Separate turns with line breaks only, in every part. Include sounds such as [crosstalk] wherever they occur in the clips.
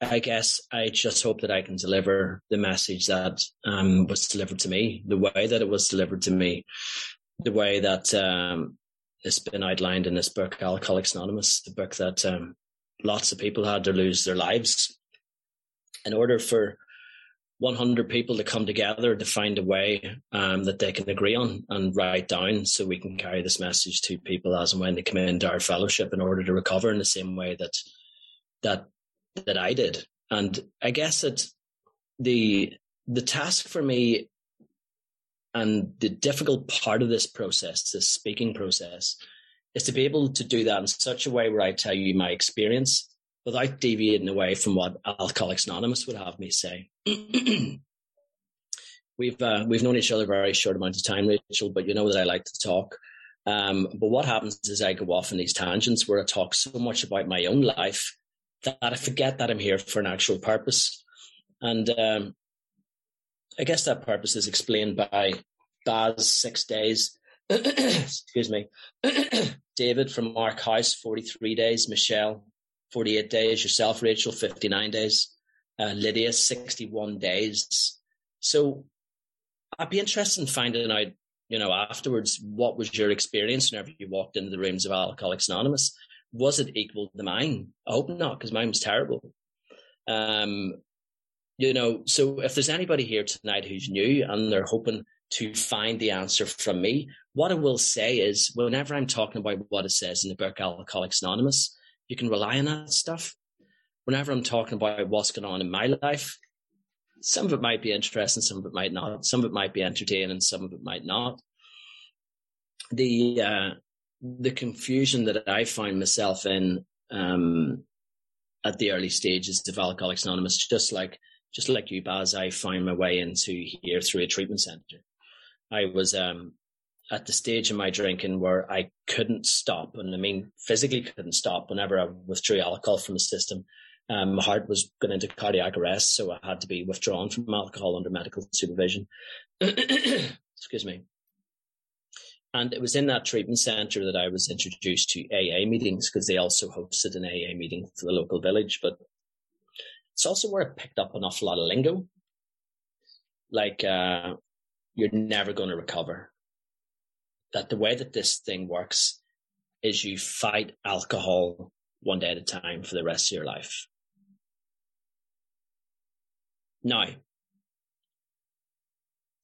I guess I just hope that I can deliver the message that um, was delivered to me, the way that it was delivered to me, the way that um, it's been outlined in this book, Alcoholics Anonymous, the book that um, lots of people had to lose their lives. In order for 100 people to come together to find a way um, that they can agree on and write down so we can carry this message to people as and when they come into our fellowship in order to recover in the same way that that that I did. And I guess that the the task for me and the difficult part of this process, this speaking process, is to be able to do that in such a way where I tell you my experience without deviating away from what Alcoholics Anonymous would have me say. [clears throat] we've uh, we've known each other a very short amount of time, Rachel, but you know that I like to talk. Um, but what happens is I go off on these tangents where I talk so much about my own life that I forget that I'm here for an actual purpose. And um, I guess that purpose is explained by Baz six days. [clears throat] Excuse me. [clears throat] David from Mark House, 43 days. Michelle, 48 days. Yourself, Rachel, 59 days. Uh, Lydia, 61 days. So I'd be interested in finding out, you know, afterwards, what was your experience whenever you walked into the rooms of Alcoholics Anonymous? Was it equal to mine? I hope not, because mine was terrible. Um, you know, so if there's anybody here tonight who's new and they're hoping to find the answer from me, what I will say is whenever I'm talking about what it says in the book Alcoholics Anonymous, you can rely on that stuff. Whenever I'm talking about what's going on in my life, some of it might be interesting, some of it might not. Some of it might be entertaining, some of it might not. The uh, the confusion that I find myself in um, at the early stages of Alcoholics Anonymous, just like just like you, Baz, I find my way into here through a treatment center. I was um, at the stage in my drinking where I couldn't stop, and I mean physically couldn't stop. Whenever I withdrew alcohol from the system, um, my heart was going into cardiac arrest, so I had to be withdrawn from alcohol under medical supervision. [coughs] Excuse me. And it was in that treatment center that I was introduced to AA meetings because they also hosted an AA meeting for the local village. But it's also where I picked up an awful lot of lingo. Like, uh, you're never going to recover. That the way that this thing works is you fight alcohol one day at a time for the rest of your life. Now,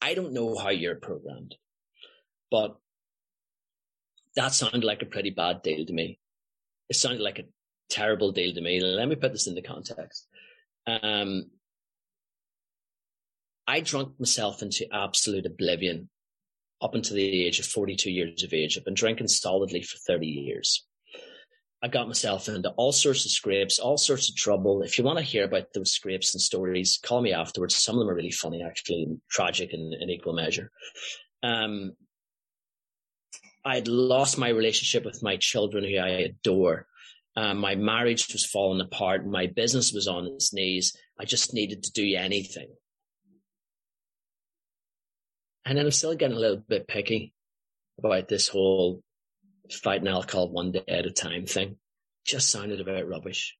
I don't know how you're programmed, but that sounded like a pretty bad deal to me. It sounded like a terrible deal to me. Let me put this into context. Um, I drunk myself into absolute oblivion up until the age of 42 years of age. I've been drinking solidly for 30 years. I got myself into all sorts of scrapes, all sorts of trouble. If you want to hear about those scrapes and stories, call me afterwards. Some of them are really funny, actually, tragic in, in equal measure. Um, I'd lost my relationship with my children who I adore. Um, my marriage was falling apart. My business was on its knees. I just needed to do anything. And then I'm still getting a little bit picky about this whole fighting alcohol one day at a time thing. Just sounded about rubbish.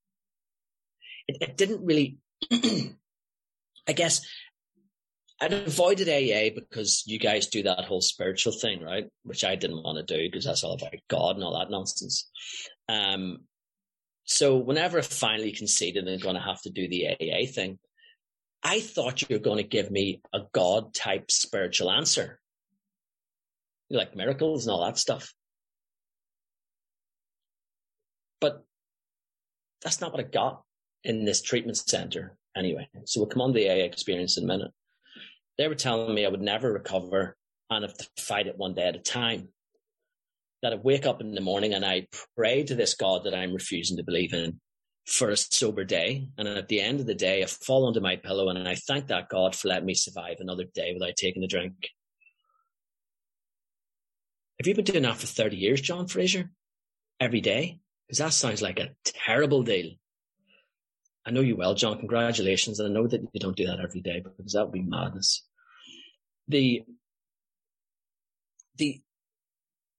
It, it didn't really, [clears throat] I guess I'd avoided AA because you guys do that whole spiritual thing, right? Which I didn't want to do because that's all about God and all that nonsense. Um, so whenever I finally conceded I'm going to have to do the AA thing, I thought you were going to give me a God type spiritual answer. Like miracles and all that stuff. But that's not what I got in this treatment center anyway. So we'll come on to the AA experience in a minute. They were telling me I would never recover and have to fight it one day at a time. That I wake up in the morning and I pray to this God that I'm refusing to believe in for a sober day. And at the end of the day, I fall onto my pillow and I thank that God for letting me survive another day without taking a drink. Have you been doing that for 30 years, John Fraser? Every day? Because that sounds like a terrible deal. I know you well, John. Congratulations. And I know that you don't do that every day because that would be madness. The, the,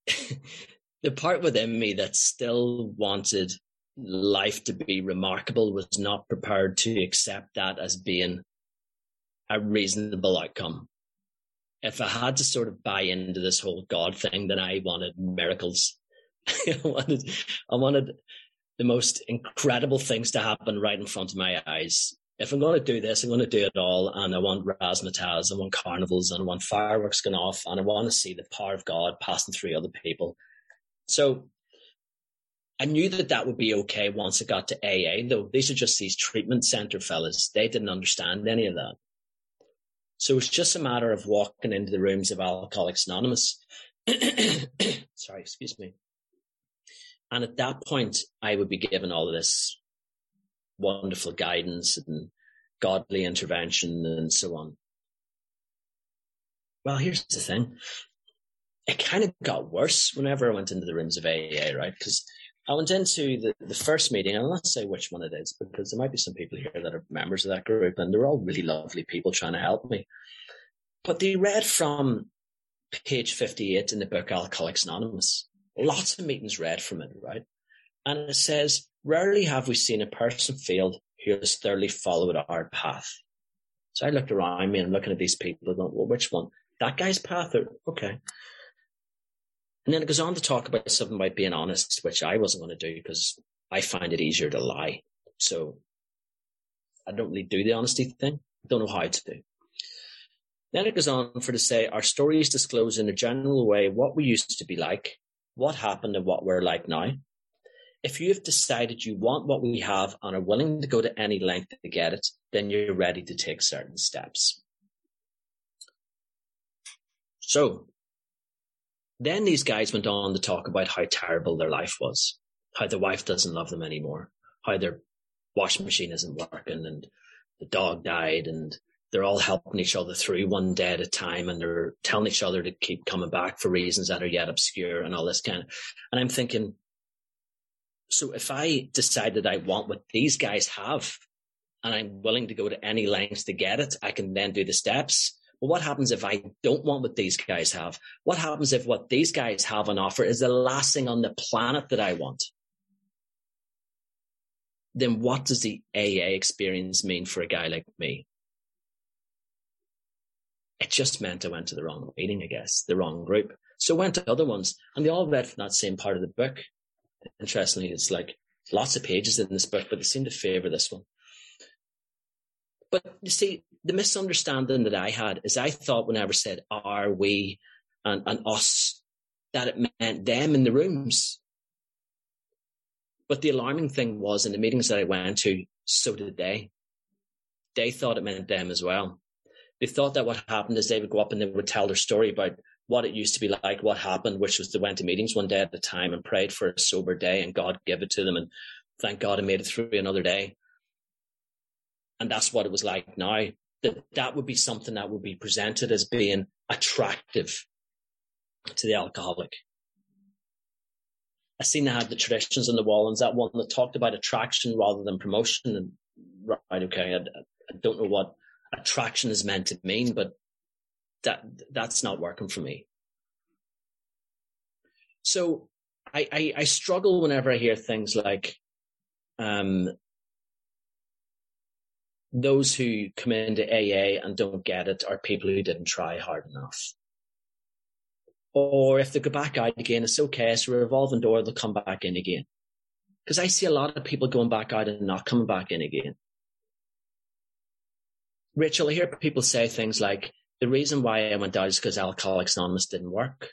[laughs] the part within me that still wanted life to be remarkable was not prepared to accept that as being a reasonable outcome. If I had to sort of buy into this whole God thing, then I wanted miracles. [laughs] I wanted, I wanted the most incredible things to happen right in front of my eyes. If I'm going to do this, I'm going to do it all. And I want razzmatazz, I want carnivals, and I want fireworks going off, and I want to see the power of God passing through other people. So I knew that that would be okay once I got to AA, though these are just these treatment center fellas. They didn't understand any of that. So it's just a matter of walking into the rooms of Alcoholics Anonymous. [coughs] Sorry, excuse me. And at that point, I would be given all of this wonderful guidance and godly intervention and so on. Well, here's the thing. It kind of got worse whenever I went into the rooms of AA, right? Because I went into the, the first meeting, and I'll not say which one it is because there might be some people here that are members of that group, and they're all really lovely people trying to help me. But they read from page 58 in the book Alcoholics Anonymous. Lots of meetings read from it, right? And it says, Rarely have we seen a person failed who has thoroughly followed our path. So I looked around me and looking at these people going, well, which one? That guy's path? Or, okay. And then it goes on to talk about something about being honest, which I wasn't going to do because I find it easier to lie. So I don't really do the honesty thing. I don't know how to do. Then it goes on for to say our stories disclose in a general way what we used to be like, what happened and what we're like now. If you have decided you want what we have and are willing to go to any length to get it, then you're ready to take certain steps. So then these guys went on to talk about how terrible their life was, how the wife doesn't love them anymore, how their washing machine isn't working and the dog died and they're all helping each other through one day at a time and they're telling each other to keep coming back for reasons that are yet obscure and all this kind of, and I'm thinking, so if I decide that I want what these guys have and I'm willing to go to any lengths to get it, I can then do the steps. But what happens if I don't want what these guys have? What happens if what these guys have on offer is the last thing on the planet that I want? Then what does the AA experience mean for a guy like me? It just meant I went to the wrong meeting, I guess, the wrong group. So I went to other ones and they all read from that same part of the book. Interestingly, it's like lots of pages in this book, but they seem to favor this one. But you see, the misunderstanding that I had is I thought whenever I said are we and, and us, that it meant them in the rooms. But the alarming thing was in the meetings that I went to, so did they. They thought it meant them as well. They thought that what happened is they would go up and they would tell their story about what it used to be like, what happened, which was they went to meetings one day at a time and prayed for a sober day and God gave it to them. And thank God I made it through another day. And that's what it was like now. That that would be something that would be presented as being attractive to the alcoholic. I seen they had the traditions on the wall, and that one that talked about attraction rather than promotion. And right, okay, I, I don't know what attraction is meant to mean, but that that's not working for me. So I, I, I struggle whenever I hear things like um, those who come into AA and don't get it are people who didn't try hard enough. Or if they go back out again, it's okay. It's a revolving door. They'll come back in again. Because I see a lot of people going back out and not coming back in again. Rachel, I hear people say things like, the reason why I went out is because Alcoholics Anonymous didn't work.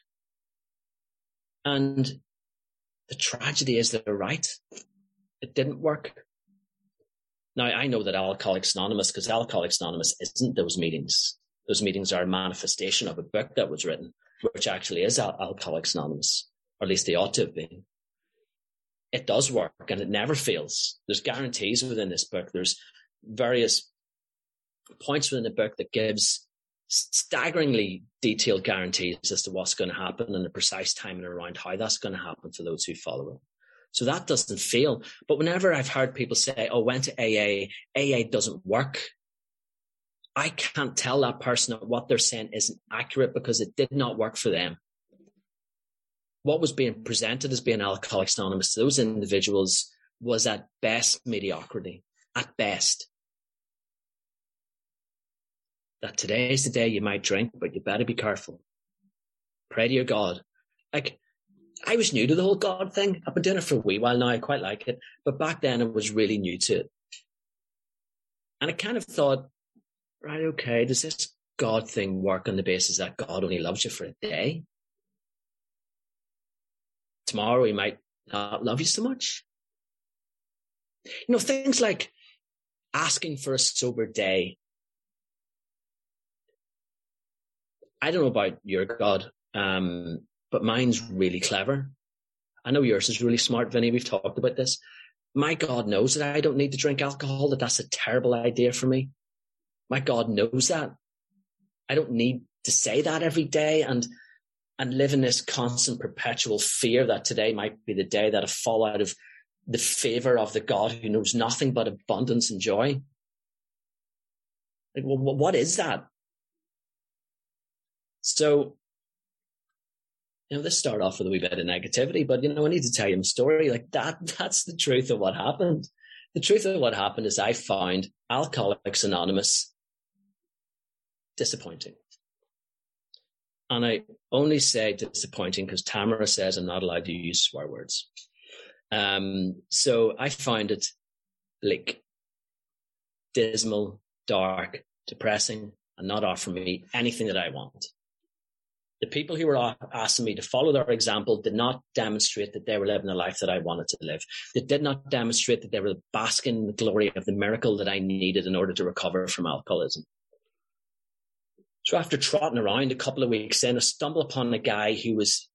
And the tragedy is they're right. It didn't work. Now, I know that Alcoholics Anonymous, because Alcoholics Anonymous isn't those meetings. Those meetings are a manifestation of a book that was written, which actually is Al- Alcoholics Anonymous, or at least they ought to have been. it does work and it never fails. There's guarantees within this book. There's various points within the book that gives staggeringly detailed guarantees as to what's going to happen and the precise timing around how that's going to happen for those who follow it. So that doesn't fail. But whenever I've heard people say, oh, went to AA, AA doesn't work. I can't tell that person that what they're saying isn't accurate because it did not work for them. What was being presented as being Alcoholics Anonymous to those individuals was at best mediocrity, at best. That today is the day you might drink, but you better be careful. Pray to your God. Like, I was new to the whole God thing. I've been doing it for a wee while now. I quite like it. But back then I was really new to it. And I kind of thought, right, okay, does this God thing work on the basis that God only loves you for a day? Tomorrow he might not love you so much. You know, things like asking for a sober day. I don't know about your God, um, but mine's really clever. I know yours is really smart, Vinny. We've talked about this. My God knows that I don't need to drink alcohol, that that's a terrible idea for me. My God knows that. I don't need to say that every day and, and live in this constant perpetual fear that today might be the day that I fall out of the favor of the God who knows nothing but abundance and joy. Like, well, what is that? So you know, this start off with a wee bit of negativity, but you know, I need to tell you a story like that. [laughs] That's the truth of what happened. The truth of what happened is I found Alcoholics Anonymous disappointing. And I only say disappointing because Tamara says I'm not allowed to use swear words. Um, so I find it like dismal, dark, depressing, and not offering me anything that I want the people who were asking me to follow their example did not demonstrate that they were living the life that I wanted to live. They did not demonstrate that they were basking in the glory of the miracle that I needed in order to recover from alcoholism. So after trotting around a couple of weeks in, I stumbled upon a guy who was,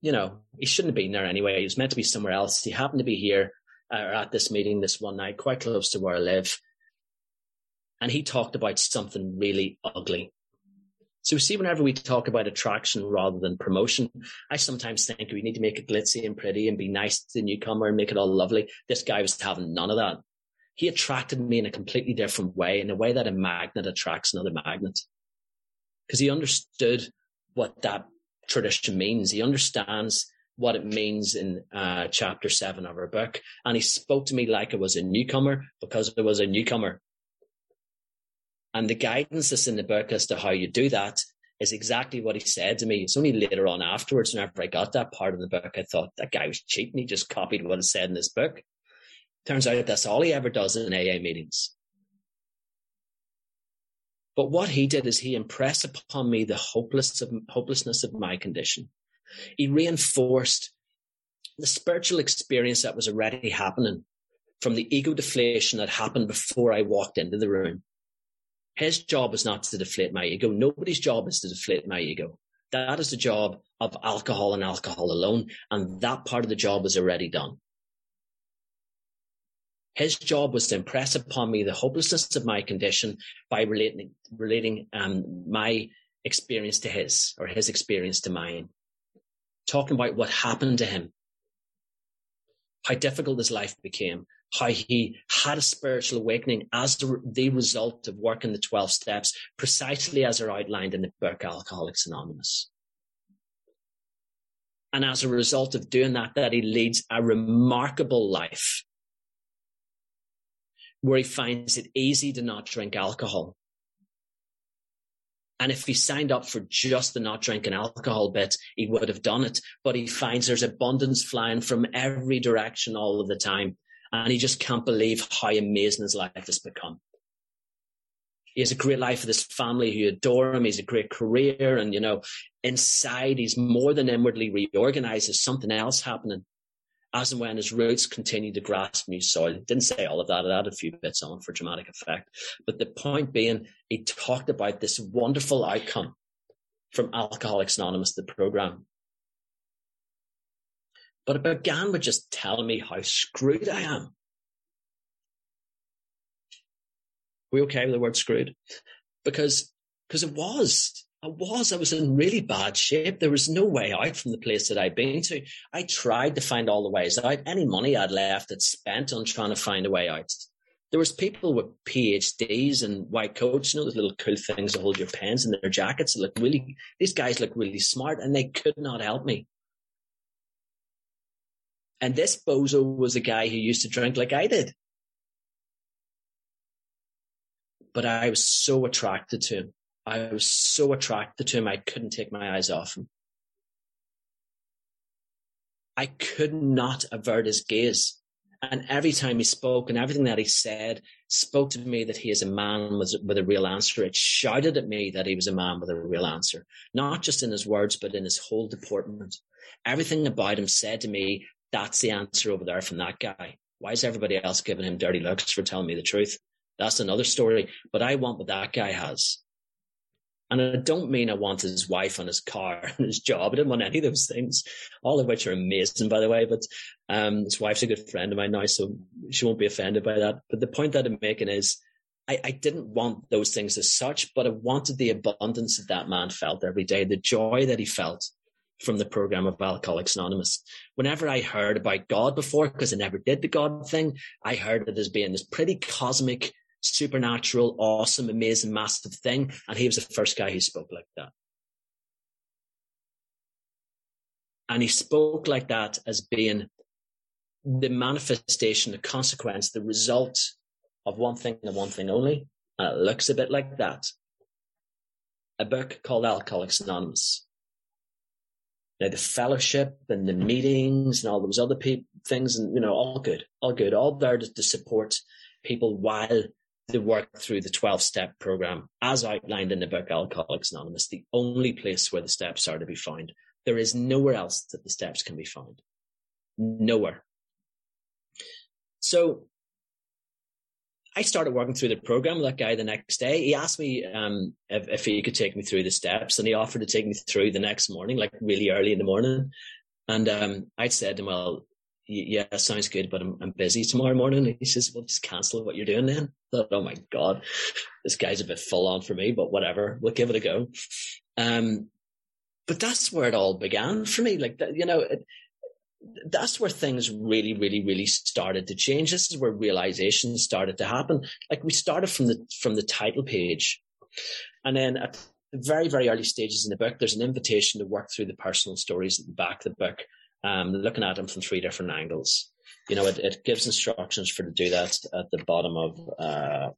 you know, he shouldn't have been there anyway. He was meant to be somewhere else. He happened to be here uh, at this meeting this one night, quite close to where I live. And he talked about something really ugly. So we see, whenever we talk about attraction rather than promotion, I sometimes think we need to make it glitzy and pretty and be nice to the newcomer and make it all lovely. This guy was having none of that. He attracted me in a completely different way, in a way that a magnet attracts another magnet. Because he understood what that tradition means. He understands what it means in uh, chapter seven of our book. And he spoke to me like I was a newcomer because I was a newcomer. And the guidance that's in the book as to how you do that is exactly what he said to me. It's only later on afterwards, whenever I got that part of the book, I thought that guy was cheating. He just copied what it said in this book. Turns out that's all he ever does in AA meetings. But what he did is he impressed upon me the hopeless of, hopelessness of my condition. He reinforced the spiritual experience that was already happening from the ego deflation that happened before I walked into the room. His job is not to deflate my ego. Nobody's job is to deflate my ego. That is the job of alcohol and alcohol alone. And that part of the job is already done. His job was to impress upon me the hopelessness of my condition by relating, relating um, my experience to his or his experience to mine. Talking about what happened to him, how difficult his life became, how he had a spiritual awakening as the, the result of working the 12 steps, precisely as are outlined in the book Alcoholics Anonymous. And as a result of doing that, that he leads a remarkable life where he finds it easy to not drink alcohol. And if he signed up for just the not drinking alcohol bit, he would have done it. But he finds there's abundance flying from every direction all of the time. And he just can't believe how amazing his life has become. He has a great life with his family who adore him. He's a great career. And, you know, inside he's more than inwardly reorganized. There's something else happening as and when his roots continue to grasp new soil. Didn't say all of that. I added a few bits on for dramatic effect. But the point being, he talked about this wonderful outcome from Alcoholics Anonymous, the program. But it began with just telling me how screwed I am. we okay with the word screwed? Because, because it was. I was. I was in really bad shape. There was no way out from the place that I'd been to. I tried to find all the ways out. Any money I'd left, I'd spent on trying to find a way out. There was people with PhDs and white coats, you know, those little cool things to hold your pens in their jackets. That look really, these guys look really smart, and they could not help me. And this bozo was a guy who used to drink like I did. But I was so attracted to him. I was so attracted to him, I couldn't take my eyes off him. I could not avert his gaze. And every time he spoke and everything that he said spoke to me that he is a man with, a real answer. It shouted at me that he was a man with a real answer, not just in his words, but in his whole deportment. Everything about him said to me, that's the answer over there from that guy. Why is everybody else giving him dirty looks for telling me the truth? That's another story. But I want what that guy has. And I don't mean I want his wife and his car [laughs] and his job. I didn't want any of those things, all of which are amazing, by the way. But um, his wife's a good friend of mine now, so she won't be offended by that. But the point that I'm making is I, I didn't want those things as such, but I wanted the abundance that that man felt every day, the joy that he felt from the program of Alcoholics Anonymous. Whenever I heard about God before, because I never did the God thing, I heard it as being this pretty cosmic, supernatural, awesome, amazing, massive thing. And he was the first guy who spoke like that. And he spoke like that as being the manifestation, the consequence, the result of one thing and one thing only. And it looks a bit like that. A book called Alcoholics Anonymous. Now the fellowship and the meetings and all those other pe- things, and you know, all good, all good, all there to, to support people while they work through the 12 step program as outlined in the book Alcoholics Anonymous, the only place where the steps are to be found. There is nowhere else that the steps can be found. Nowhere. So I started working through the program with that guy the next day. He asked me um, if, if, he could take me through the steps, and he offered to take me through the next morning, like really early in the morning. And um, I said to him, "Well, yeah, sounds good, but I'm, I'm busy tomorrow morning." And he says, "Well, just cancel what you're doing then." I thought, "Oh my god, this guy's a bit full on for me, but whatever, we'll give it a go." Um, but that's where it all began for me. Like, you know, it, that's where things really, really, really started to change. This is where realization started to happen. Like we started from the from the title page, and then at the very, very early stages in the book, there's an invitation to work through the personal stories at the back of the book, um, looking at them from three different angles. You know, it, it gives instructions for to do that at the bottom of uh,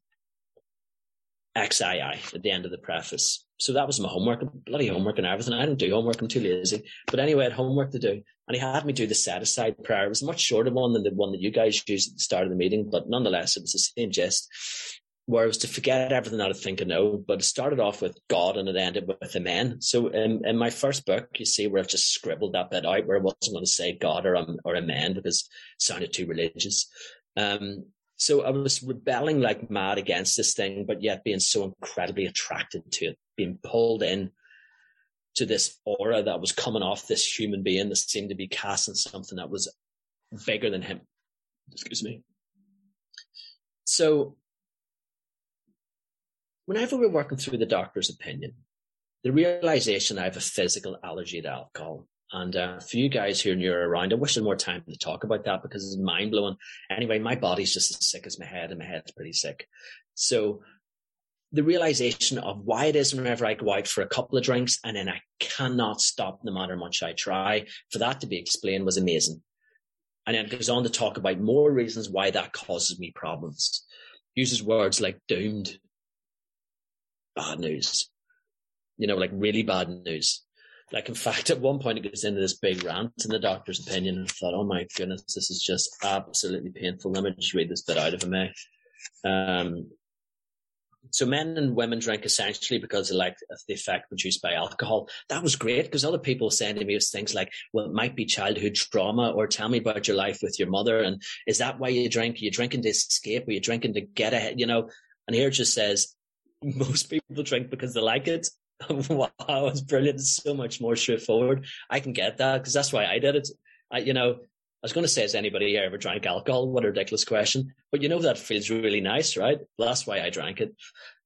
XII at the end of the preface. So that was my homework, bloody homework and everything. I don't do homework. I'm too lazy. But anyway, I had homework to do. And he had me do the set aside prayer. It was a much shorter one than the one that you guys used at the start of the meeting, but nonetheless, it was the same gist where it was to forget everything that I think I know, but it started off with God and it ended with Amen. So in, in my first book, you see where I've just scribbled that bit out where I wasn't going to say God or, or Amen because it sounded too religious. Um, so I was rebelling like mad against this thing, but yet being so incredibly attracted to it, being pulled in to this aura that was coming off this human being that seemed to be casting something that was bigger than him. Excuse me. So whenever we're working through the doctor's opinion, the realization I have a physical allergy to alcohol and uh, for you guys who are around, I wish there more time to talk about that because it's mind blowing. Anyway, my body's just as sick as my head, and my head's pretty sick. So the realization of why it is whenever I go out for a couple of drinks and then I cannot stop no matter how much I try, for that to be explained was amazing. And then goes on to talk about more reasons why that causes me problems. Uses words like doomed, bad news, you know, like really bad news like, in fact, [laughs] at one point it gets into this big rant in the doctor's opinion. And I thought, oh my goodness, this is just absolutely painful. Let me just read this bit out of. Eh? Um, so men and women drink essentially because they like the effect produced by alcohol. That was great because other people saying to me was things like, well, it might be childhood trauma or tell me about your life with your mother. And is that why you drink? Are you drinking to escape? Are you drinking to get ahead? You know, and here it just says [laughs] most people drink because they like it. [laughs] wow, it's brilliant. It's so much more straightforward. I can get that because that's why I did it. I, you know, I was going to say, has anybody here ever drank alcohol? What a ridiculous question. But you know, that feels really nice, right? Well, that's why I drank it.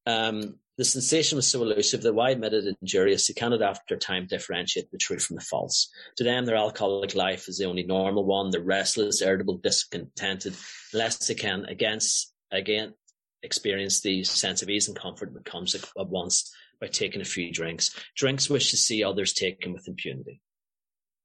Um, the sensation was so elusive that why admit it injurious, they cannot after time differentiate the true from the false. To them, their alcoholic life is the only normal one. They're restless, irritable, discontented, unless they can against, again, experience the sense of ease and comfort that comes at once by taking a few drinks. Drinks which to see others taken with impunity.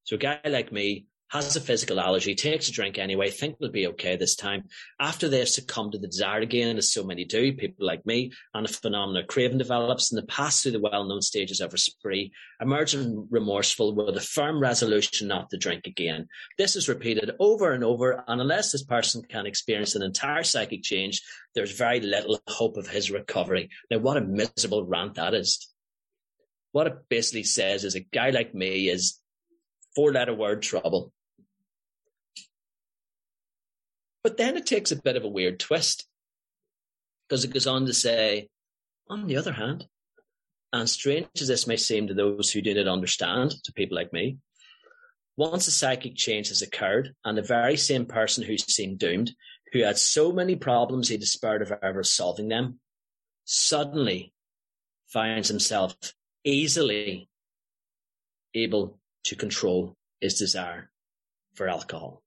So a guy like me has a physical allergy, takes a drink anyway, think it'll be okay this time. After they've succumbed to the desire again, as so many do, people like me, and a phenomenon of craving develops, and they pass through the well-known stages of a spree, emerging remorseful with a firm resolution not to drink again. This is repeated over and over, and unless this person can experience an entire psychic change, there's very little hope of his recovery. Now, what a miserable rant that is. What it basically says is a guy like me is four letter word trouble But then it takes a bit of a weird twist because it goes on to say, on the other hand, and strange as this may seem to those who not understand, to people like me, once a psychic change has occurred and the very same person who seemed doomed, who had so many problems he despaired of ever solving them, suddenly finds himself easily able to control his desire for alcohol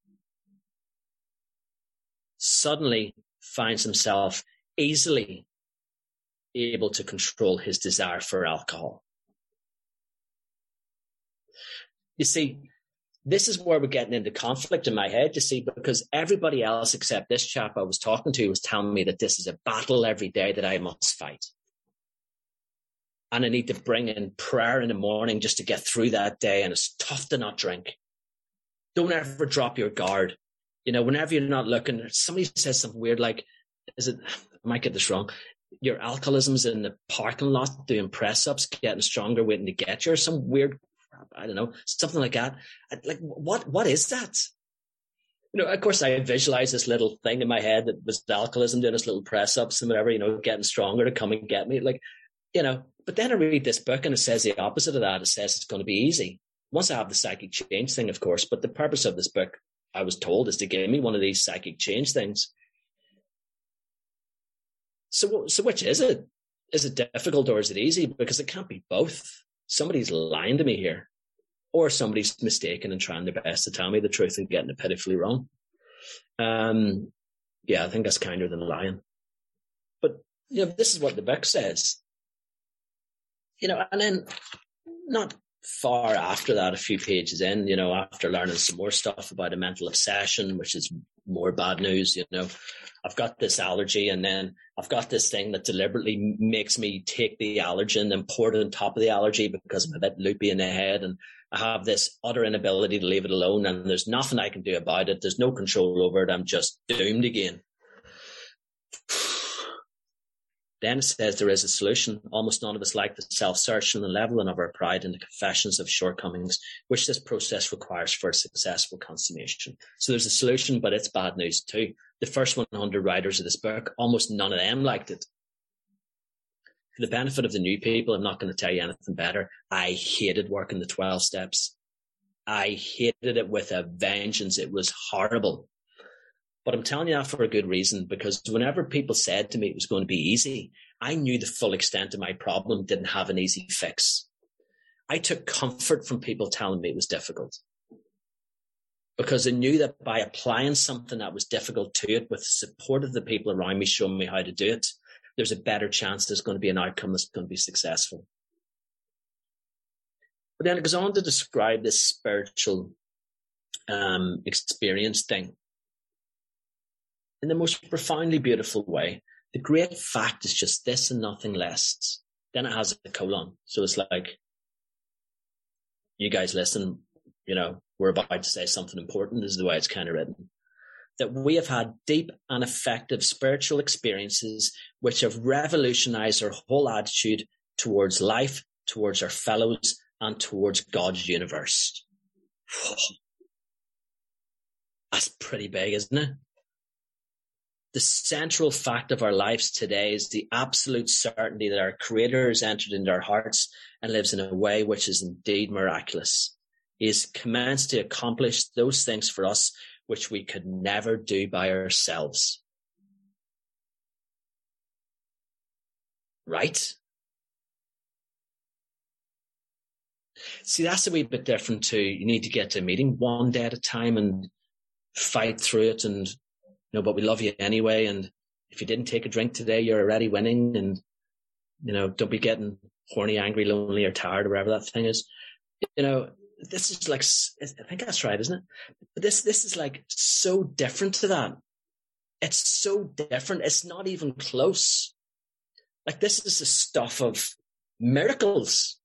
suddenly finds himself easily able to control his desire for alcohol. You see, this is where we're getting into conflict in my head, you see, because everybody else except this chap I was talking to was telling me that this is a battle every day that I must fight. And I need to bring in prayer in the morning just to get through that day. And it's tough to not drink. Don't ever drop your guard you know, whenever you're not looking, somebody says something weird like, is it, I might get this wrong. Your alcoholism's in the parking lot doing press ups, getting stronger, waiting to get you, or some weird I don't know, something like that. Like, what, what is that? You know, of course, I visualize this little thing in my head that was alcoholism doing this little press ups and whatever, you know, getting stronger to come and get me. Like, you know, but then I read this book and it says the opposite of that. It says it's going to be easy. Once I have the psychic change thing, of course, but the purpose of this book I was told is to give me one of these psychic change things. So, so which is it? Is it difficult or is it easy? Because it can't be both. Somebody's lying to me here, or somebody's mistaken and trying their best to tell me the truth and getting it pitifully wrong. Um, yeah, I think that's kinder than lying. But you know, this is what the book says. You know, and then not far after that, a few pages in, you know, after learning some more stuff about a mental obsession, which is more bad news, you know, I've got this allergy and then I've got this thing that deliberately makes me take the allergen and pour it on top of the allergy because I'm a bit loopy in the head and I have this utter inability to leave it alone and there's nothing I can do about it. There's no control over it. I'm just doomed again. Then says there is a solution. Almost none of us like the self-search and the leveling of our pride and the confessions of shortcomings, which this process requires for a successful consummation. So there's a solution, but it's bad news too. The first 100 writers of this book, almost none of them liked it. For the benefit of the new people, I'm not going to tell you anything better. I hated working the 12 steps. I hated it with a vengeance. It was horrible. But I'm telling you that for a good reason because whenever people said to me it was going to be easy, I knew the full extent of my problem didn't have an easy fix. I took comfort from people telling me it was difficult because I knew that by applying something that was difficult to it with the support of the people around me showing me how to do it, there's a better chance there's going to be an outcome that's going to be successful. But then it goes on to describe this spiritual um, experience thing in the most profoundly beautiful way. The great fact is just this and nothing less. Then it has a colon. So it's like, you guys listen, you know, we're about to say something important this is the way it's kind of written. That we have had deep and effective spiritual experiences which have revolutionized our whole attitude towards life, towards our fellows, and towards God's universe. [sighs] That's pretty big, isn't it? The central fact of our lives today is the absolute certainty that our creator has entered into our hearts and lives in a way which is indeed miraculous. He is commenced to accomplish those things for us which we could never do by ourselves. Right? See, that's a wee bit different to you need to get to a meeting one day at a time and fight through it and know, but we love you anyway. And if you didn't take a drink today, you're already winning and you know, don't be getting horny, angry, lonely, or tired, or whatever that thing is. You know, this is like I think that's right, isn't it? But this this is like so different to that. It's so different. It's not even close. Like this is the stuff of miracles.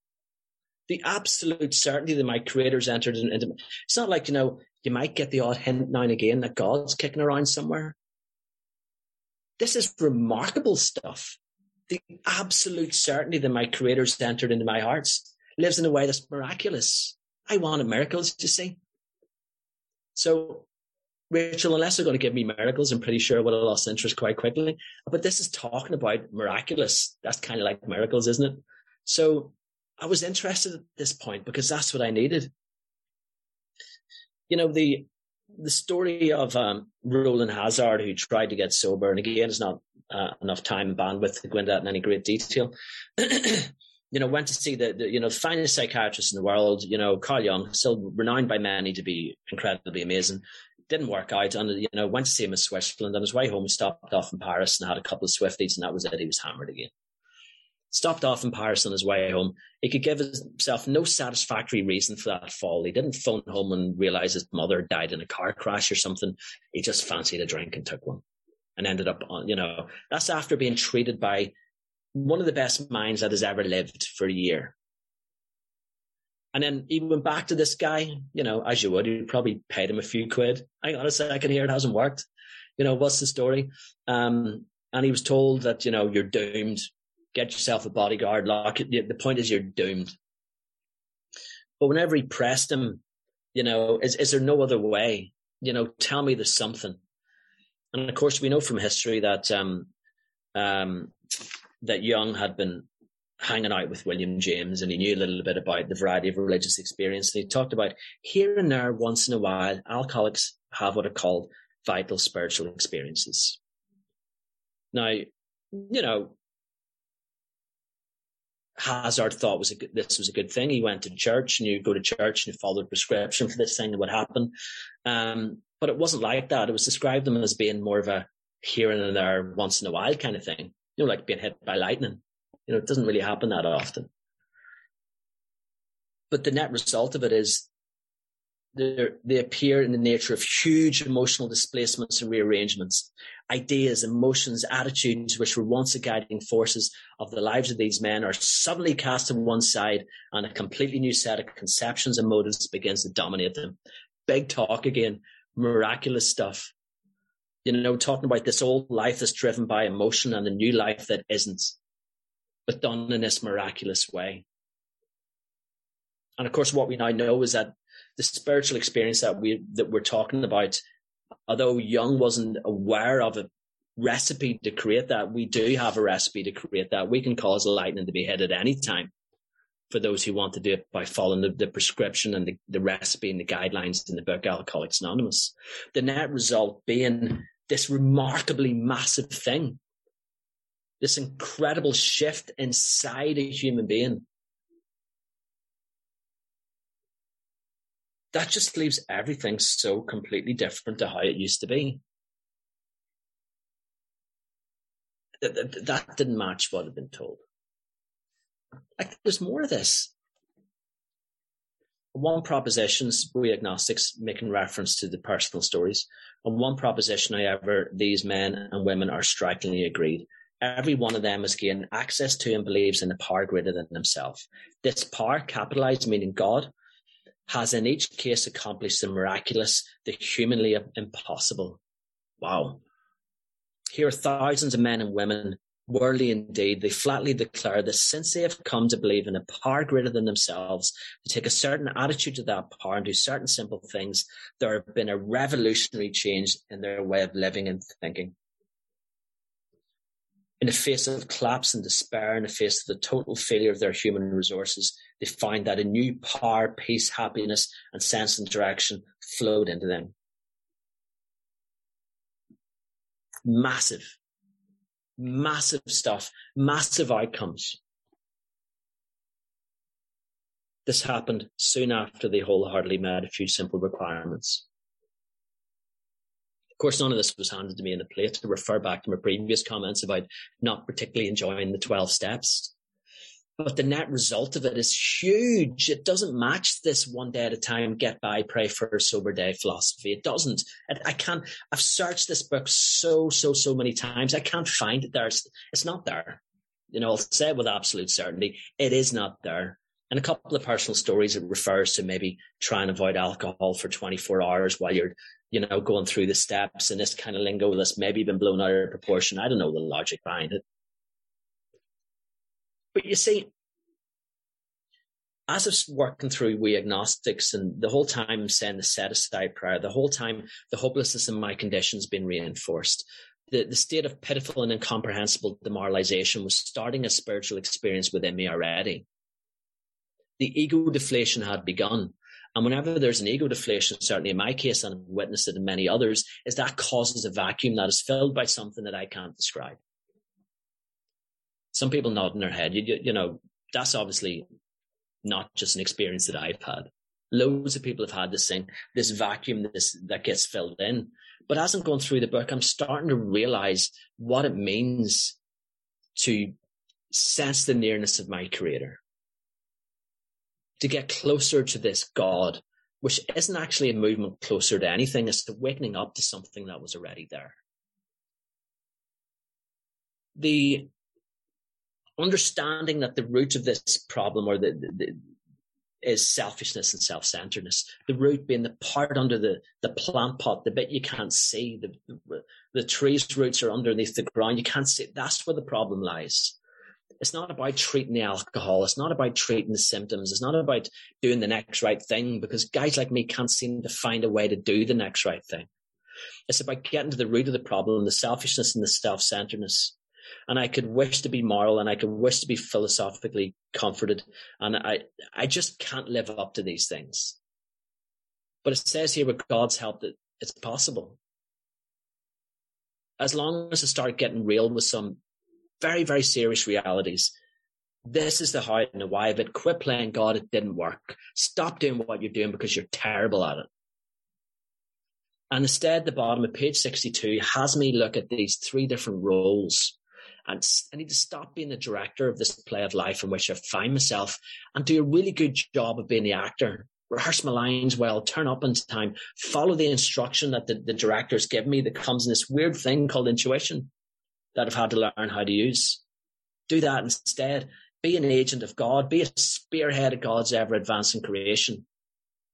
The absolute certainty that my creator's entered into. It's not like, you know, you might get the odd hint now and again that God's kicking around somewhere. This is remarkable stuff the absolute certainty that my creator's entered into my hearts lives in a way that's miraculous. I wanted miracles, you see. So, Rachel, unless they're going to give me miracles, I'm pretty sure I would have lost interest quite quickly. But this is talking about miraculous. That's kind of like miracles, isn't it? So I was interested at this point because that's what I needed. You know, the the story of um, Rowland Hazard, who tried to get sober, and again, it's not uh, enough time and bandwidth to go into that in any great detail. [clears throat] you know, went to see the, the, you know, finest psychiatrist in the world, you know, Carl Jung, still renowned by many to be incredibly amazing. Didn't work out. And, you know, went to see him in Switzerland. On his way home, he stopped off in Paris and had a couple of Swifties, and that was it. He was hammered again. Stopped off in Paris on his way home. He could give himself no satisfactory reason for that fall. He didn't phone home and realize his mother died in a car crash or something. He just fancied a drink and took one and ended up on, you know, that's after being treated by one of the best minds that has ever lived for a year. And then he went back to this guy, you know, as you would, you probably paid him a few quid. Hang on a second here, it hasn't worked. You know, what's the story? Um, and he was told that, you know, you're doomed. Get yourself a bodyguard, lock. The point is you're doomed. But whenever he pressed him, you know, is, is there no other way? You know, tell me there's something. And of course, we know from history that um, um, that Jung had been hanging out with William James and he knew a little bit about the variety of religious experience. And he talked about here and there, once in a while, alcoholics have what are called vital spiritual experiences. Now, you know, Hazard thought was a good, this was a good thing. He went to church and you go to church and you follow the prescription for this thing that would happen. Um, but it wasn't like that. It was described them as being more of a here and there once in a while kind of thing. You know, like being hit by lightning. You know, it doesn't really happen that often. But the net result of it is they appear in the nature of huge emotional displacements and rearrangements. Ideas, emotions, attitudes, which were once the guiding forces of the lives of these men, are suddenly cast to one side, and a completely new set of conceptions and motives begins to dominate them. Big talk again, miraculous stuff. You know, talking about this old life that's driven by emotion and the new life that isn't, but done in this miraculous way. And of course, what we now know is that the spiritual experience that we that we're talking about, although Jung wasn't aware of a recipe to create that, we do have a recipe to create that. We can cause lightning to be hit at any time for those who want to do it by following the, the prescription and the, the recipe and the guidelines in the book Alcoholics Anonymous. The net result being this remarkably massive thing, this incredible shift inside a human being. That just leaves everything so completely different to how it used to be. That, that didn't match what had been told. Like, there's more of this. One proposition, we agnostics making reference to the personal stories. On one proposition, however, these men and women are strikingly agreed. Every one of them has gained access to and believes in a power greater than himself. This power, capitalized meaning God, has in each case accomplished the miraculous, the humanly impossible. Wow. Here are thousands of men and women worldly indeed, they flatly declare that since they have come to believe in a power greater than themselves, to take a certain attitude to that power and do certain simple things, there have been a revolutionary change in their way of living and thinking. In the face of collapse and despair, in the face of the total failure of their human resources, they find that a new power, peace, happiness, and sense and direction flowed into them. Massive, massive stuff, massive outcomes. This happened soon after they wholeheartedly met a few simple requirements. Of course, none of this was handed to me in a plate to refer back to my previous comments about not particularly enjoying the 12 steps. But the net result of it is huge. It doesn't match this one day at a time, get by, pray for a sober day philosophy. It doesn't. I can't, I've searched this book so, so, so many times. I can't find it there. It's, not there. You know, I'll say with absolute certainty, it is not there. And a couple of personal stories, it refers to maybe try and avoid alcohol for 24 hours while you're, you know, going through the steps and this kind of lingo that's maybe been blown out of proportion. I don't know the logic behind it. But you see, as I was working through we agnostics and the whole time saying the set aside prayer, the whole time the hopelessness in my condition has been reinforced. The, the state of pitiful and incomprehensible demoralization was starting a spiritual experience within me already the ego deflation had begun. And whenever there's an ego deflation, certainly in my case, and I've witnessed it in many others, is that causes a vacuum that is filled by something that I can't describe. Some people nod in their head. You, you, you know, that's obviously not just an experience that I've had. Loads of people have had this thing, this vacuum this, that gets filled in. But as I'm going through the book, I'm starting to realize what it means to sense the nearness of my creator to get closer to this God, which isn't actually a movement closer to anything. It's the wakening up to something that was already there. The understanding that the root of this problem or the, the, the is selfishness and self-centeredness. The root being the part under the, the plant pot, the bit you can't see, the, the, tree's roots are underneath the ground. You can't see. That's where the problem lies. It's not about treating the alcohol. It's not about treating the symptoms. It's not about doing the next right thing because guys like me can't seem to find a way to do the next right thing. It's about getting to the root of the problem, the selfishness and the self-centeredness. And I could wish to be moral and I could wish to be philosophically comforted. And I, I just can't live up to these things. But it says here with God's help that it's possible. As long as I start getting real with some very, very serious realities. This is the how and the why of it. Quit playing God. It didn't work. Stop doing what you're doing because you're terrible at it. And instead, the bottom of page 62 has me look at these three different roles. And I need to stop being the director of this play of life in which I find myself and do a really good job of being the actor. Rehearse my lines well, turn up on time, follow the instruction that the, the directors give me that comes in this weird thing called intuition that I've had to learn how to use. Do that instead. Be an agent of God. Be a spearhead of God's ever advancing creation.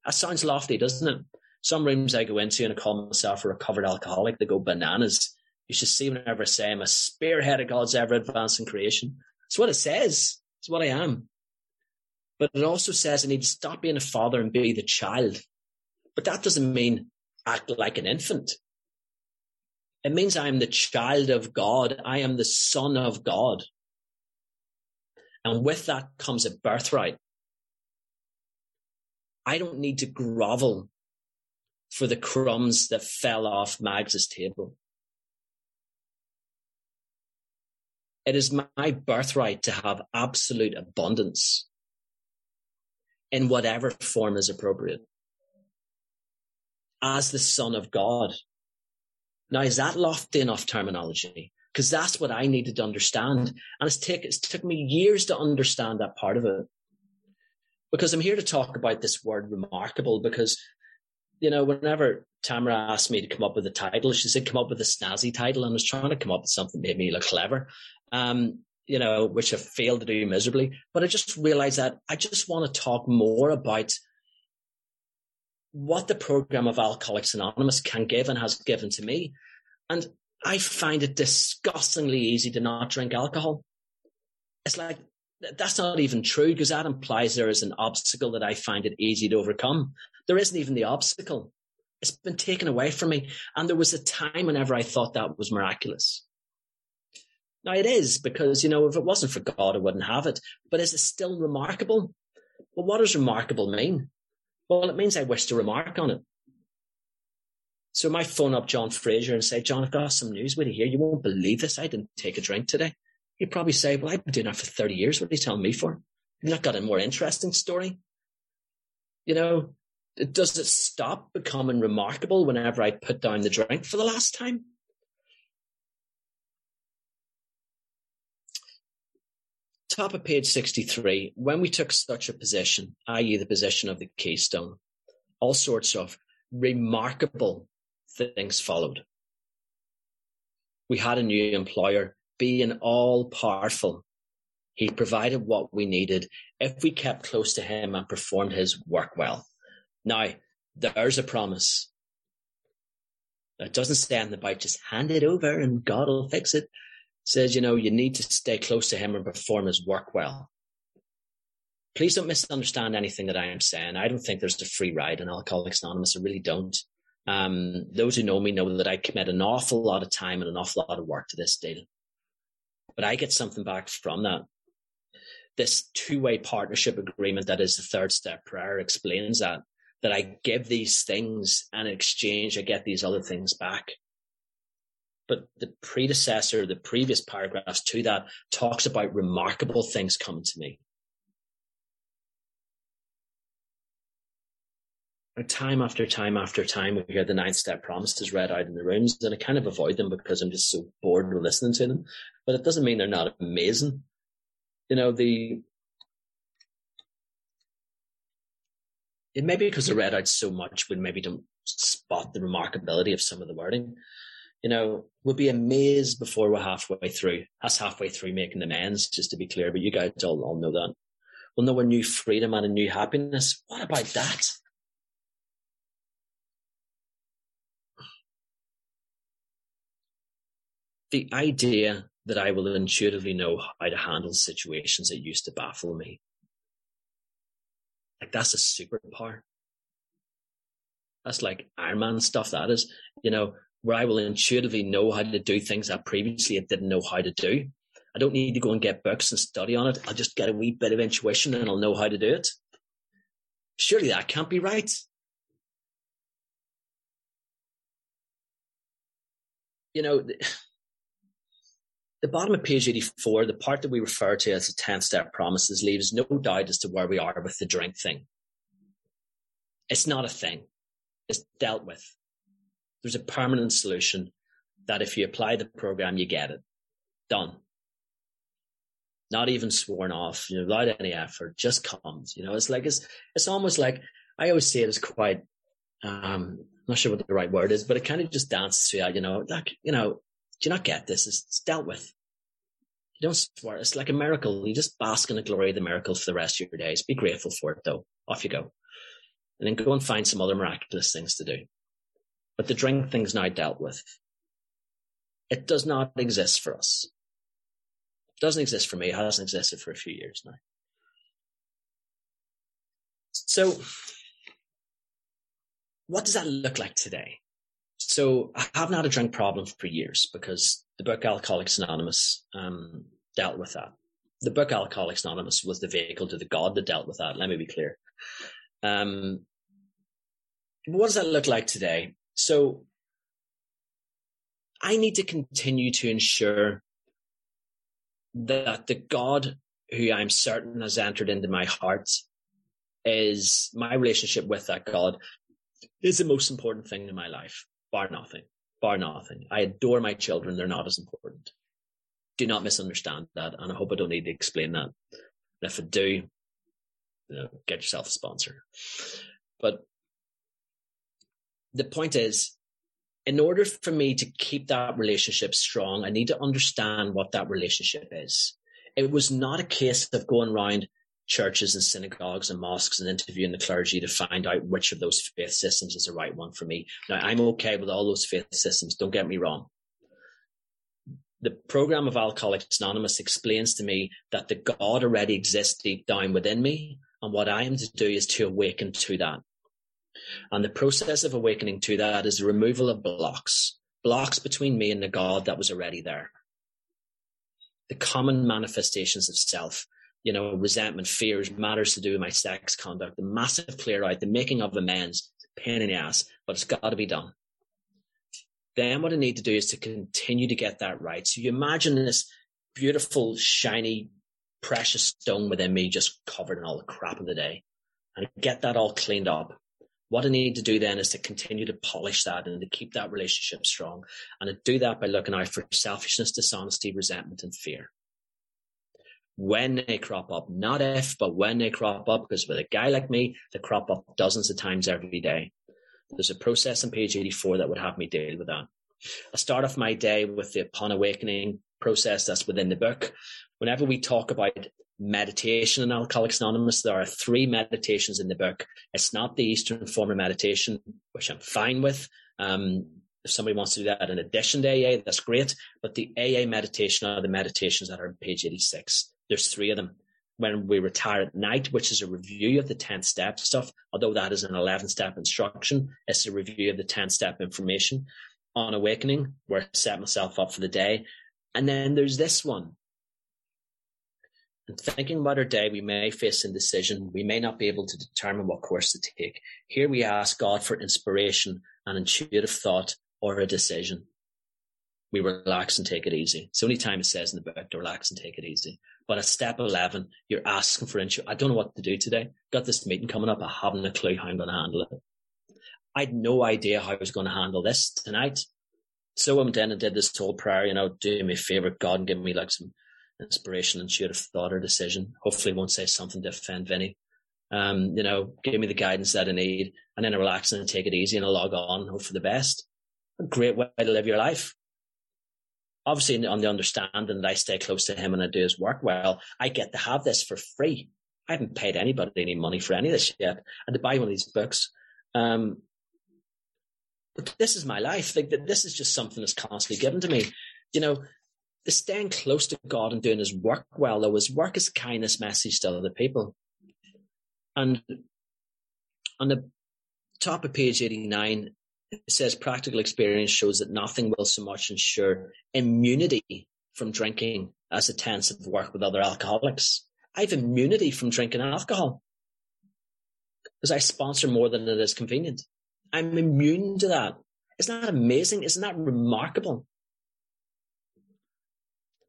That sounds lofty, doesn't it? Some rooms I go into and I call myself a recovered alcoholic. They go bananas. You should see whenever I say I'm a spearhead of God's ever advancing creation. It's what it says. It's what I am. But it also says I need to stop being a father and be the child. But that doesn't mean act like an infant. It means I am the child of God. I am the son of God. And with that comes a birthright. I don't need to grovel for the crumbs that fell off Mags's table. It is my birthright to have absolute abundance in whatever form is appropriate. As the son of God, now, is that lofty enough terminology? Because that's what I needed to understand. And it's, take, it's took me years to understand that part of it. Because I'm here to talk about this word remarkable because, you know, whenever Tamara asked me to come up with a title, she said, come up with a snazzy title. And I was trying to come up with something that made me look clever. Um, you know, which I failed to do miserably. But I just realized that I just want to talk more about what the program of Alcoholics Anonymous can give and has given to me. And I find it disgustingly easy to not drink alcohol. It's like, that's not even true because that implies there is an obstacle that I find it easy to overcome. There isn't even the obstacle. It's been taken away from me. And there was a time whenever I thought that was miraculous. Now it is because, you know, if it wasn't for God, I wouldn't have it. But is it still remarkable? Well, what does remarkable mean? Well, it means I wish to remark on it. So I might phone up John Fraser and say, John, I've got some news with you here. You won't believe this. I didn't take a drink today. He'd probably say, well, I've been doing that for 30 years. What are you telling me for? You've you not got a more interesting story? You know, does it stop becoming remarkable whenever I put down the drink for the last time? Top of page 63. When we took such a position, i.e., the position of the keystone, all sorts of remarkable things followed. We had a new employer, being all powerful. He provided what we needed if we kept close to him and performed his work well. Now, there's a promise. It doesn't stand about just hand it over and God will fix it. it. Says, you know, you need to stay close to him and perform his work well. Please don't misunderstand anything that I am saying. I don't think there's a free ride in Alcoholics Anonymous. I really don't. Um, those who know me know that I commit an awful lot of time and an awful lot of work to this deal. But I get something back from that. This two-way partnership agreement that is the third step prayer explains that that I mm. give these things and in exchange I get these other things back. But the predecessor, the previous paragraphs to that talks about remarkable things coming to me. And time after time after time, we hear the ninth step promises read out in the rooms, and I kind of avoid them because I'm just so bored with listening to them. But it doesn't mean they're not amazing. You know, the it may be because I read out so much, we maybe don't spot the remarkability of some of the wording. You know, we'll be amazed before we're halfway through. Us halfway through making amends, just to be clear, but you guys all, all know that. We'll know a new freedom and a new happiness. What about that? The idea that I will intuitively know how to handle situations that used to baffle me like that's a superpower. That's like Iron Man stuff. That is, you know, where I will intuitively know how to do things that previously I didn't know how to do. I don't need to go and get books and study on it. I'll just get a wee bit of intuition and I'll know how to do it. Surely that can't be right. You know, the bottom of page 84, the part that we refer to as the 10 step promises leaves no doubt as to where we are with the drink thing. It's not a thing. It's dealt with. There's a permanent solution that if you apply the program, you get it. Done. Not even sworn off, you know, without any effort, just comes. You know, it's like it's it's almost like I always say it as quite um I'm not sure what the right word is, but it kind of just dances through you know, like, you know, do you not get this? It's dealt with. You don't swear. It's like a miracle. You just bask in the glory of the miracle for the rest of your days. Be grateful for it though. Off you go. And then go and find some other miraculous things to do. But the drink thing's now dealt with. It does not exist for us. It doesn't exist for me. It hasn't existed for a few years now. So, what does that look like today? So I haven't had a drink problem for years because the book Alcoholics Anonymous um, dealt with that. The book Alcoholics Anonymous was the vehicle to the God that dealt with that. Let me be clear. Um, what does that look like today? So I need to continue to ensure that the God who I'm certain has entered into my heart is my relationship with that God is the most important thing in my life bar nothing, bar nothing. I adore my children. They're not as important. Do not misunderstand that. And I hope I don't need to explain that. And if I do, you know, get yourself a sponsor. But the point is, in order for me to keep that relationship strong, I need to understand what that relationship is. It was not a case of going around churches and synagogues and mosques and interviewing the clergy to find out which of those faith systems is the right one for me. Now, I'm okay with all those faith systems. Don't get me wrong. The program of Alcoholics Anonymous explains to me that the God already exists deep down within me. And what I am to do is to awaken to that. And the process of awakening to that is the removal of blocks, blocks between me and the God that was already there. the common manifestations of self, you know, resentment, fears, matters to do with my sex conduct, the massive clear out, the making of amends, pain in the ass, but it's got to be done. Then what I need to do is to continue to get that right. So you imagine this beautiful, shiny, precious stone within me just covered in all the crap of the day and get that all cleaned up. What I need to do then is to continue to polish that and to keep that relationship strong. And to do that by looking out for selfishness, dishonesty, resentment, and fear. When they crop up, not if, but when they crop up, because with a guy like me, they crop up dozens of times every day. There's a process on page 84 that would have me deal with that. I start off my day with the upon awakening process that's within the book. Whenever we talk about meditation in Alcoholics Anonymous. There are three meditations in the book. It's not the Eastern form of meditation, which I'm fine with. Um, if somebody wants to do that in addition to AA, that's great. But the AA meditation are the meditations that are on page 86. There's three of them. When we retire at night, which is a review of the 10 step stuff, although that is an 11 step instruction, it's a review of the 10 step information. On awakening, where I set myself up for the day. And then there's this one, and thinking about our day, we may face indecision. We may not be able to determine what course to take. Here we ask God for inspiration, an intuitive thought, or a decision. We relax and take it easy. It's the only time it says in the book to relax and take it easy. But at step 11, you're asking for intuition. I don't know what to do today. Got this meeting coming up. I haven't a clue how I'm going to handle it. I had no idea how I was going to handle this tonight. So I went in and did this whole prayer, you know, do me a favor, God, and give me like some inspiration, intuitive thought or decision. Hopefully won't say something to offend Vinny. Um, you know, give me the guidance that I need and then I relax and take it easy and I log on, hope for the best. A great way to live your life. Obviously on the understanding that I stay close to him and I do his work well, I get to have this for free. I haven't paid anybody any money for any of this yet. And to buy one of these books. Um, but this is my life. Like this is just something that's constantly given to me. You know, the staying close to God and doing his work well, though, his work is kindness message to other people. And on the top of page 89, it says practical experience shows that nothing will so much ensure immunity from drinking as intensive work with other alcoholics. I have immunity from drinking alcohol because I sponsor more than it is convenient. I'm immune to that. Isn't that amazing? Isn't that remarkable?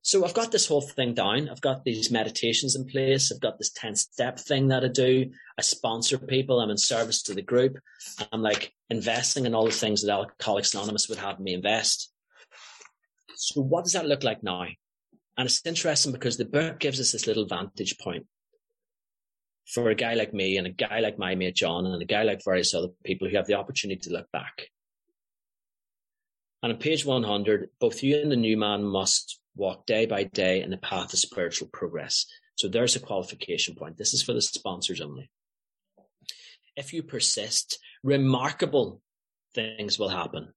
So I've got this whole thing down. I've got these meditations in place. I've got this 10 step thing that I do. I sponsor people. I'm in service to the group. I'm like investing in all the things that Alcoholics Anonymous would have me invest. So what does that look like now? And it's interesting because the book gives us this little vantage point for a guy like me and a guy like my mate John and a guy like various other people who have the opportunity to look back. And on page 100, both you and the new man must walk day by day in the path of spiritual progress. So there's a qualification point. This is for the sponsors only. If you persist, remarkable things will happen.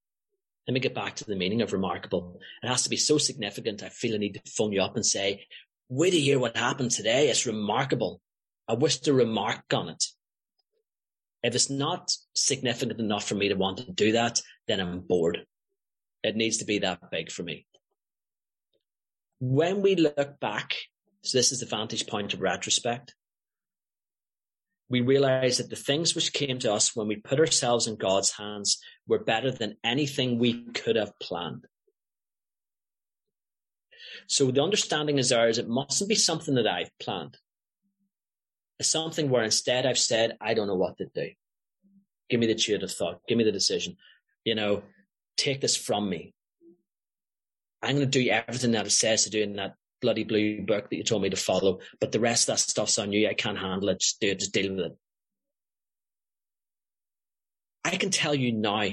Let me get back to the meaning of remarkable. It has to be so significant. I feel I need to phone you up and say, wait to hear what happened today. It's remarkable. I wish to remark on it. If it's not significant enough for me to want to do that, then I'm bored. It needs to be that big for me when we look back, so this is the vantage point of retrospect, we realize that the things which came to us when we put ourselves in God's hands were better than anything we could have planned. So the understanding is ours, it mustn't be something that I've planned. It's something where instead I've said, I don't know what to do. Give me the intuitive thought. Give me the decision. You know, take this from me. I'm going to do everything that it says to do in that bloody blue book that you told me to follow. But the rest of that stuff's on you. I can't handle it. Just do it. Just deal with it. I can tell you now,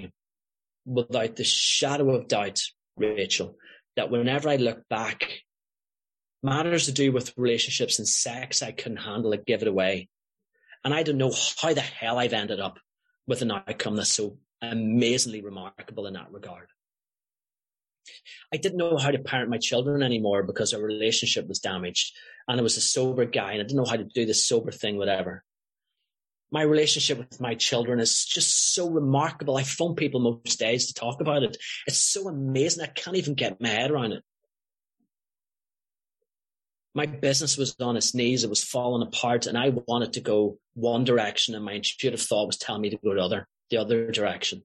without the shadow of doubt, Rachel, that whenever I look back, matters to do with relationships and sex, I couldn't handle it, give it away. And I don't know how the hell I've ended up with an outcome that's so amazingly remarkable in that regard. I didn't know how to parent my children anymore because our relationship was damaged and I was a sober guy and I didn't know how to do this sober thing, whatever. My relationship with my children is just so remarkable. I phone people most days to talk about it. It's so amazing. I can't even get my head around it. My business was on its knees. It was falling apart and I wanted to go one direction and my intuitive thought was telling me to go the other, the other direction.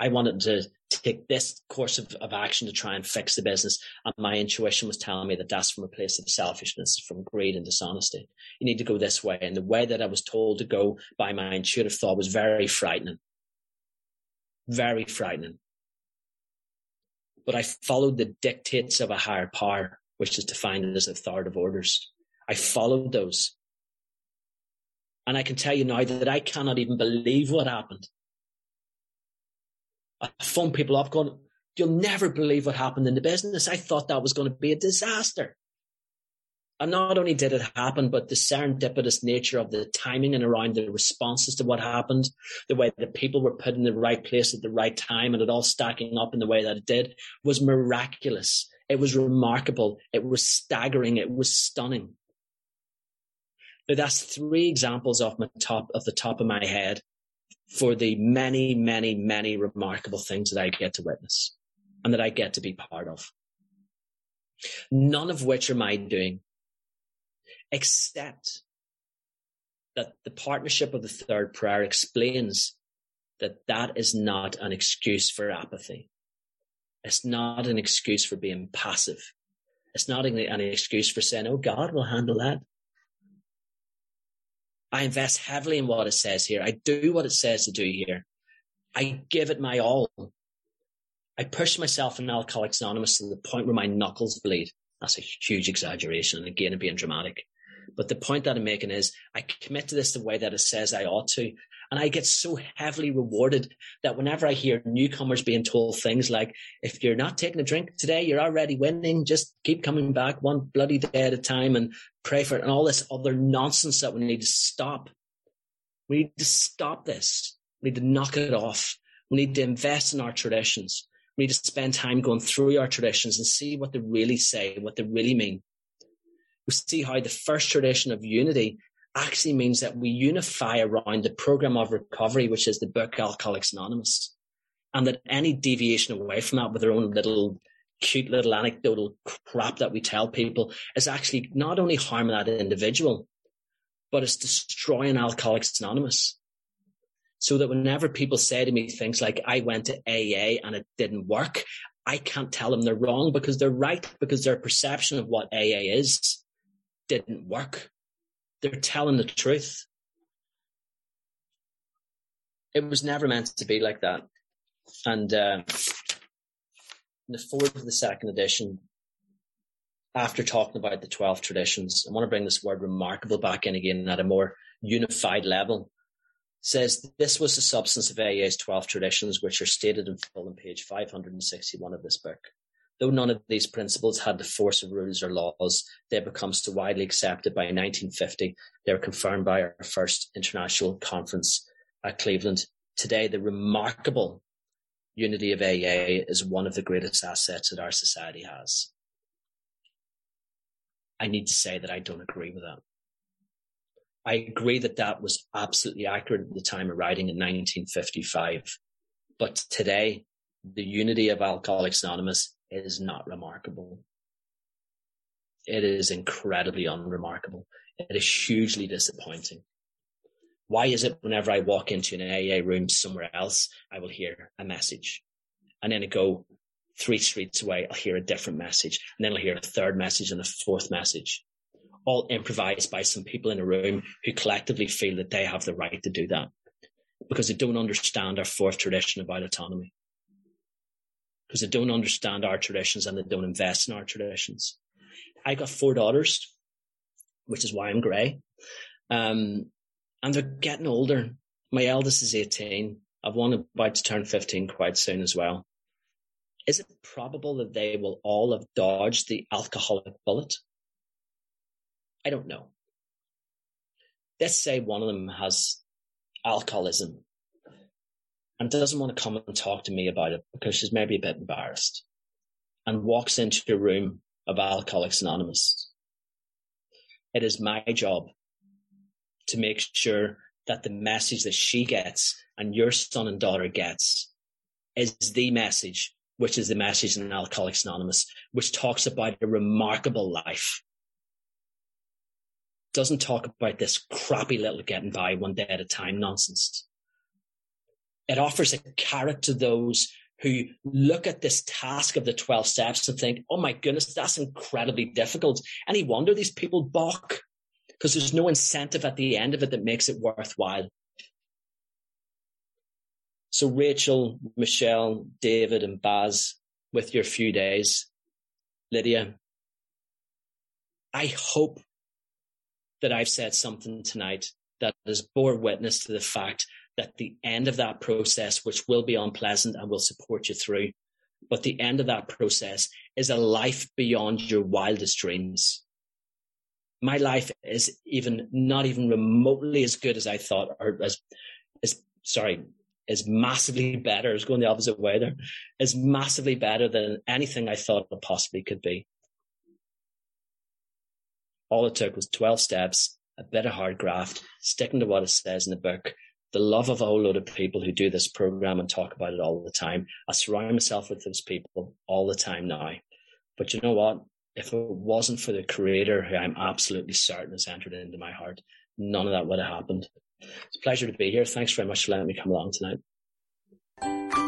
I wanted to take this course of, of action to try and fix the business. And my intuition was telling me that that's from a place of selfishness, from greed and dishonesty. You need to go this way. And the way that I was told to go by my intuitive thought was very frightening. Very frightening. But I followed the dictates of a higher power, which is defined as authoritative orders. I followed those. And I can tell you now that I cannot even believe what happened. I phone people up going, you'll never believe what happened in the business. I thought that was going to be a disaster. And not only did it happen, but the serendipitous nature of the timing and around the responses to what happened, the way the people were put in the right place at the right time and it all stacking up in the way that it did was miraculous. It was remarkable. It was staggering. It was stunning. Now that's three examples off my top of the top of my head for the many, many, many remarkable things that I get to witness and that I get to be part of. None of which are my doing, except that the partnership of the third prayer explains that that is not an excuse for apathy. It's not an excuse for being passive. It's not an excuse for saying, Oh, God will handle that. I invest heavily in what it says here. I do what it says to do here. I give it my all. I push myself in Alcoholics Anonymous to the point where my knuckles bleed. That's a huge exaggeration. And again, it being dramatic. But the point that I'm making is I commit to this the way that it says I ought to. And I get so heavily rewarded that whenever I hear newcomers being told things like, if you're not taking a drink today, you're already winning. Just keep coming back one bloody day at a time and pray for it and all this other nonsense that we need to stop. We need to stop this. We need to knock it off. We need to invest in our traditions. We need to spend time going through our traditions and see what they really say, what they really mean. We see how the first tradition of unity actually means that we unify around the program of recovery, which is the book Alcoholics Anonymous. And that any deviation away from that with their own little cute little anecdotal crap that we tell people is actually not only harming that individual, but it's destroying Alcoholics Anonymous. So that whenever people say to me things like, I went to AA and it didn't work, I can't tell them they're wrong because they're right, because their perception of what AA is didn't work. They're telling the truth. It was never meant to be like that. And uh, in the foreword of the second edition, after talking about the 12 traditions, I want to bring this word remarkable back in again at a more unified level. says this was the substance of AA's 12 traditions, which are stated in full on page 561 of this book. Though none of these principles had the force of rules or laws, they become so widely accepted by 1950. They were confirmed by our first international conference at Cleveland. Today, the remarkable unity of AA is one of the greatest assets that our society has. I need to say that I don't agree with that. I agree that that was absolutely accurate at the time of writing in 1955. But today, the unity of Alcoholics Anonymous is not remarkable. It is incredibly unremarkable. It is hugely disappointing. Why is it whenever I walk into an AA room somewhere else, I will hear a message and then I go three streets away, I'll hear a different message and then I'll hear a third message and a fourth message, all improvised by some people in a room who collectively feel that they have the right to do that because they don't understand our fourth tradition about autonomy because they don't understand our traditions and they don't invest in our traditions. I got four daughters, which is why I'm grey. Um, and they're getting older. My eldest is 18. I've one about to turn 15 quite soon as well. Is it probable that they will all have dodged the alcoholic bullet? I don't know. Let's say one of them has alcoholism and doesn't want to come and talk to me about it because she's maybe a bit embarrassed and walks into a room of Alcoholics Anonymous. It is my job to make sure that the message that she gets and your son and daughter gets is the message, which is the message in Alcoholics Anonymous, which talks about a remarkable life doesn't talk about this crappy little getting by one day at a time nonsense. It offers a carrot to those who look at this task of the 12 steps and think, oh my goodness, that's incredibly difficult. Any wonder these people balk because there's no incentive at the end of it that makes it worthwhile. So Rachel, Michelle, David, and Baz, with your few days, Lydia, I hope that I've said something tonight that has bore witness to the fact that the end of that process, which will be unpleasant and will support you through, but the end of that process is a life beyond your wildest dreams. My life is even not even remotely as good as I thought, or as, as sorry, is massively better. Is going the opposite way there. Is massively better than anything I thought it possibly could be. All it took was 12 steps, a bit of hard graft, sticking to what it says in the book, the love of a whole load of people who do this program and talk about it all the time. I surround myself with those people all the time now. But you know what? If it wasn't for the creator who I'm absolutely certain has entered into my heart, none of that would have happened. It's a pleasure to be here. Thanks very much for letting me come along tonight.